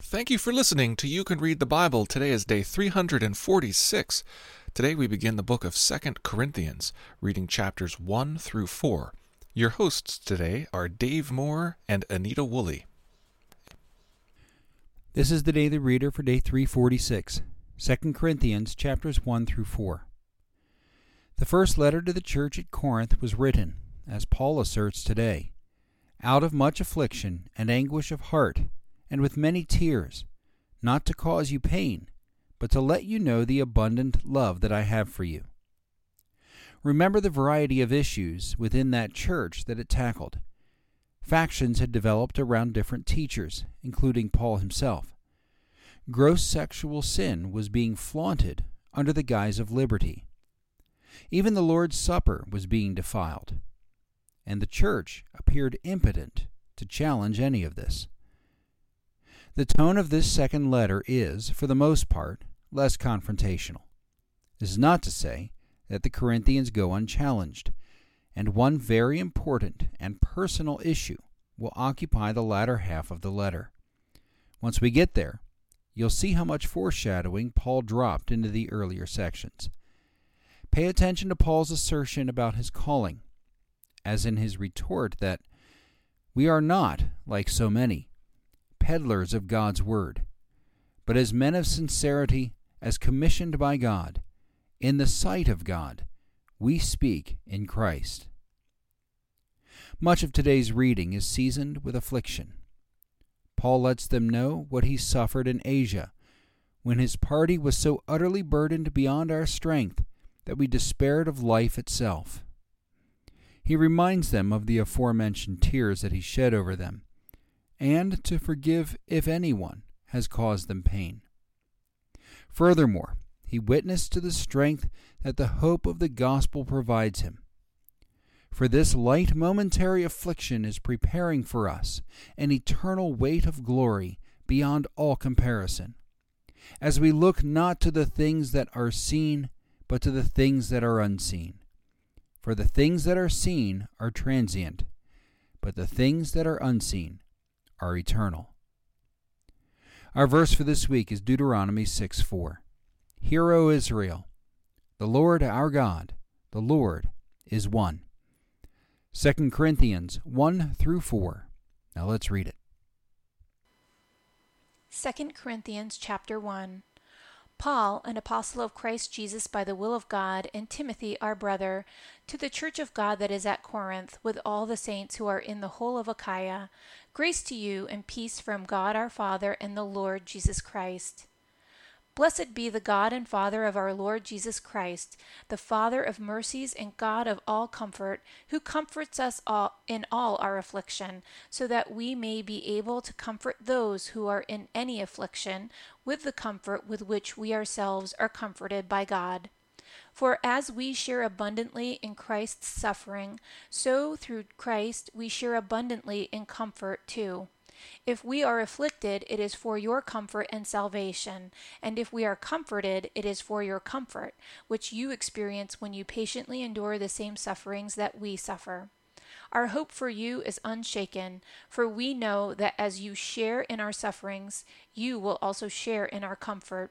Thank you for listening to You Can Read the Bible. Today is day 346. Today we begin the book of 2 Corinthians, reading chapters 1 through 4. Your hosts today are Dave Moore and Anita Woolley. This is the daily reader for day 346, 2 Corinthians chapters 1 through 4. The first letter to the church at Corinth was written, as Paul asserts today, out of much affliction and anguish of heart and with many tears, not to cause you pain, but to let you know the abundant love that I have for you. Remember the variety of issues within that church that it tackled. Factions had developed around different teachers, including Paul himself. Gross sexual sin was being flaunted under the guise of liberty. Even the Lord's Supper was being defiled. And the church appeared impotent to challenge any of this. The tone of this second letter is, for the most part, less confrontational. This is not to say that the Corinthians go unchallenged, and one very important and personal issue will occupy the latter half of the letter. Once we get there, you'll see how much foreshadowing Paul dropped into the earlier sections. Pay attention to Paul's assertion about his calling, as in his retort that we are not, like so many, peddlers of God's word, but as men of sincerity, as commissioned by God, in the sight of God, we speak in Christ. Much of today's reading is seasoned with affliction. Paul lets them know what he suffered in Asia, when his party was so utterly burdened beyond our strength that we despaired of life itself. He reminds them of the aforementioned tears that he shed over them and to forgive if anyone has caused them pain. Furthermore, he witnessed to the strength that the hope of the gospel provides him. For this light momentary affliction is preparing for us an eternal weight of glory beyond all comparison, as we look not to the things that are seen, but to the things that are unseen. For the things that are seen are transient, but the things that are unseen are eternal. Our verse for this week is Deuteronomy 6 4. Hear, O Israel, the Lord our God, the Lord is one. 2 Corinthians 1 through 4. Now let's read it. 2 Corinthians chapter 1 Paul, an apostle of Christ Jesus by the will of God, and Timothy, our brother, to the church of God that is at Corinth, with all the saints who are in the whole of Achaia, grace to you and peace from God our Father and the Lord Jesus Christ. Blessed be the God and Father of our Lord Jesus Christ, the Father of mercies and God of all comfort, who comforts us all in all our affliction, so that we may be able to comfort those who are in any affliction with the comfort with which we ourselves are comforted by God. For as we share abundantly in Christ's suffering, so through Christ we share abundantly in comfort too. If we are afflicted, it is for your comfort and salvation, and if we are comforted, it is for your comfort, which you experience when you patiently endure the same sufferings that we suffer. Our hope for you is unshaken, for we know that as you share in our sufferings, you will also share in our comfort.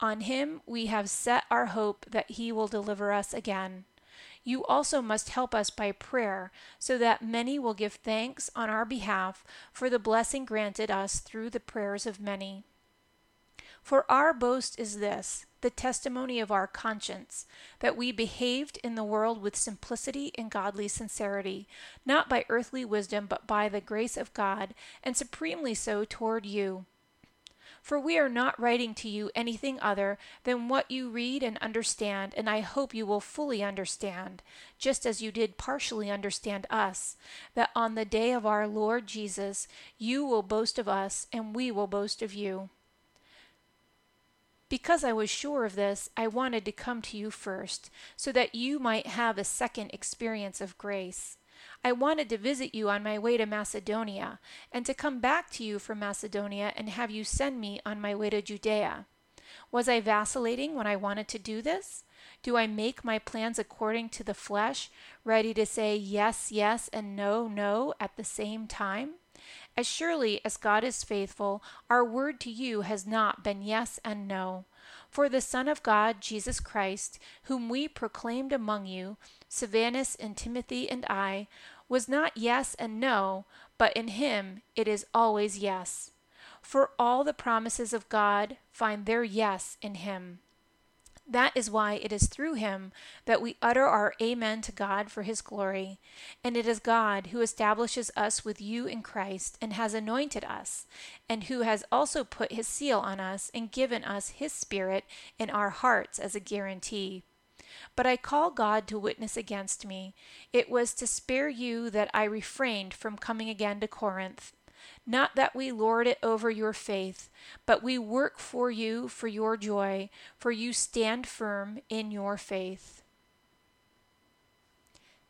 On Him we have set our hope that He will deliver us again you also must help us by prayer, so that many will give thanks on our behalf for the blessing granted us through the prayers of many. For our boast is this the testimony of our conscience, that we behaved in the world with simplicity and godly sincerity, not by earthly wisdom, but by the grace of God, and supremely so toward you for we are not writing to you anything other than what you read and understand, and I hope you will fully understand, just as you did partially understand us, that on the day of our Lord Jesus you will boast of us, and we will boast of you. Because I was sure of this, I wanted to come to you first, so that you might have a second experience of grace. I wanted to visit you on my way to Macedonia, and to come back to you from Macedonia and have you send me on my way to Judea. Was I vacillating when I wanted to do this? Do I make my plans according to the flesh, ready to say yes, yes, and no, no at the same time? As surely as God is faithful, our word to you has not been yes and no. For the Son of God, Jesus Christ, whom we proclaimed among you, Silvanus and Timothy and I, was not yes and no, but in him it is always yes. For all the promises of God find their yes in him. That is why it is through him that we utter our Amen to God for his glory. And it is God who establishes us with you in Christ and has anointed us, and who has also put his seal on us and given us his Spirit in our hearts as a guarantee. But I call God to witness against me. It was to spare you that I refrained from coming again to Corinth. Not that we lord it over your faith, but we work for you for your joy, for you stand firm in your faith.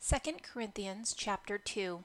2 Corinthians chapter 2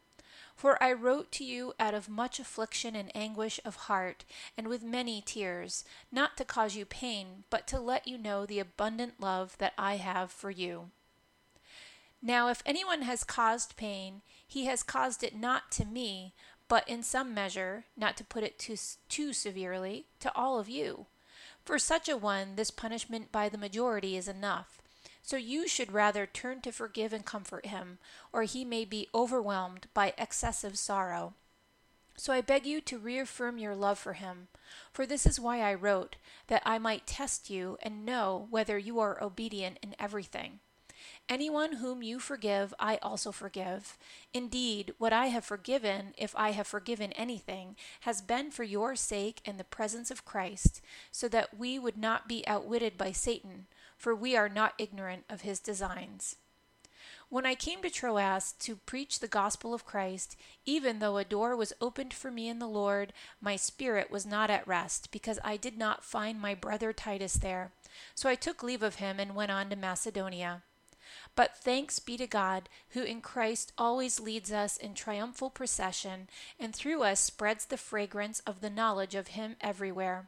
For I wrote to you out of much affliction and anguish of heart, and with many tears, not to cause you pain, but to let you know the abundant love that I have for you. Now, if anyone has caused pain, he has caused it not to me, but in some measure, not to put it too, too severely, to all of you. For such a one, this punishment by the majority is enough. So you should rather turn to forgive and comfort him, or he may be overwhelmed by excessive sorrow. So I beg you to reaffirm your love for him. For this is why I wrote, that I might test you and know whether you are obedient in everything. Anyone whom you forgive, I also forgive. Indeed, what I have forgiven, if I have forgiven anything, has been for your sake in the presence of Christ, so that we would not be outwitted by Satan, for we are not ignorant of his designs. When I came to Troas to preach the gospel of Christ, even though a door was opened for me in the Lord, my spirit was not at rest, because I did not find my brother Titus there. So I took leave of him and went on to Macedonia. But thanks be to God, who in Christ always leads us in triumphal procession, and through us spreads the fragrance of the knowledge of Him everywhere.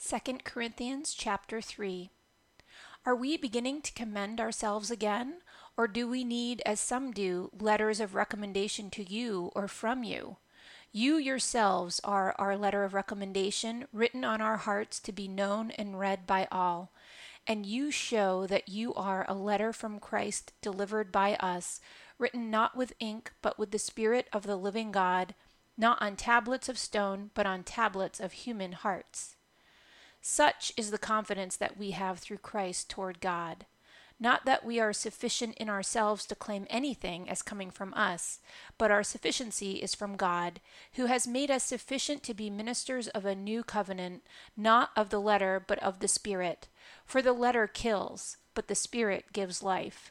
2 Corinthians chapter 3 Are we beginning to commend ourselves again, or do we need, as some do, letters of recommendation to you or from you? You yourselves are our letter of recommendation, written on our hearts to be known and read by all and you show that you are a letter from Christ delivered by us, written not with ink, but with the Spirit of the living God, not on tablets of stone, but on tablets of human hearts. Such is the confidence that we have through Christ toward God. Not that we are sufficient in ourselves to claim anything as coming from us, but our sufficiency is from God, who has made us sufficient to be ministers of a new covenant, not of the letter, but of the Spirit. For the letter kills, but the Spirit gives life.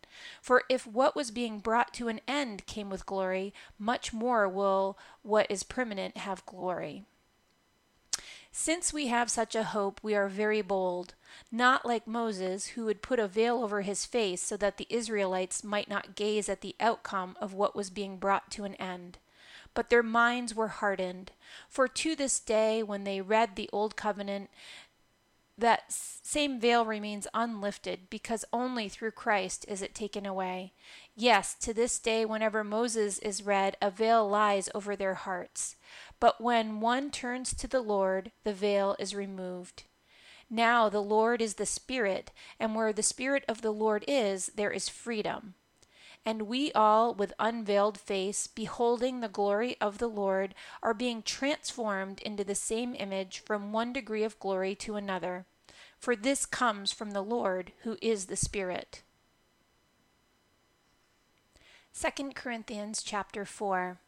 For if what was being brought to an end came with glory, much more will what is permanent have glory. Since we have such a hope, we are very bold, not like Moses, who would put a veil over his face so that the Israelites might not gaze at the outcome of what was being brought to an end. But their minds were hardened. For to this day, when they read the Old Covenant, that same veil remains unlifted because only through Christ is it taken away. Yes, to this day, whenever Moses is read, a veil lies over their hearts. But when one turns to the Lord, the veil is removed. Now the Lord is the Spirit, and where the Spirit of the Lord is, there is freedom. And we all, with unveiled face, beholding the glory of the Lord, are being transformed into the same image from one degree of glory to another. For this comes from the Lord, who is the Spirit. 2 Corinthians chapter 4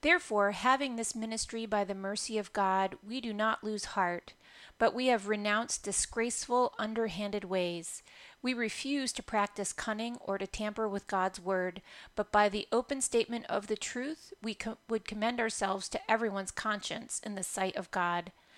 Therefore, having this ministry by the mercy of God, we do not lose heart, but we have renounced disgraceful, underhanded ways. We refuse to practice cunning or to tamper with God's word, but by the open statement of the truth, we co- would commend ourselves to everyone's conscience in the sight of God.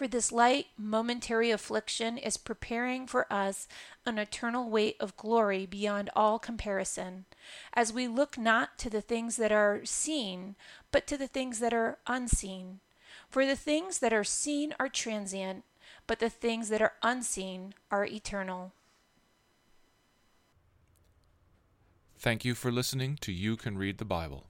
For this light, momentary affliction is preparing for us an eternal weight of glory beyond all comparison, as we look not to the things that are seen, but to the things that are unseen. For the things that are seen are transient, but the things that are unseen are eternal. Thank you for listening to You Can Read the Bible.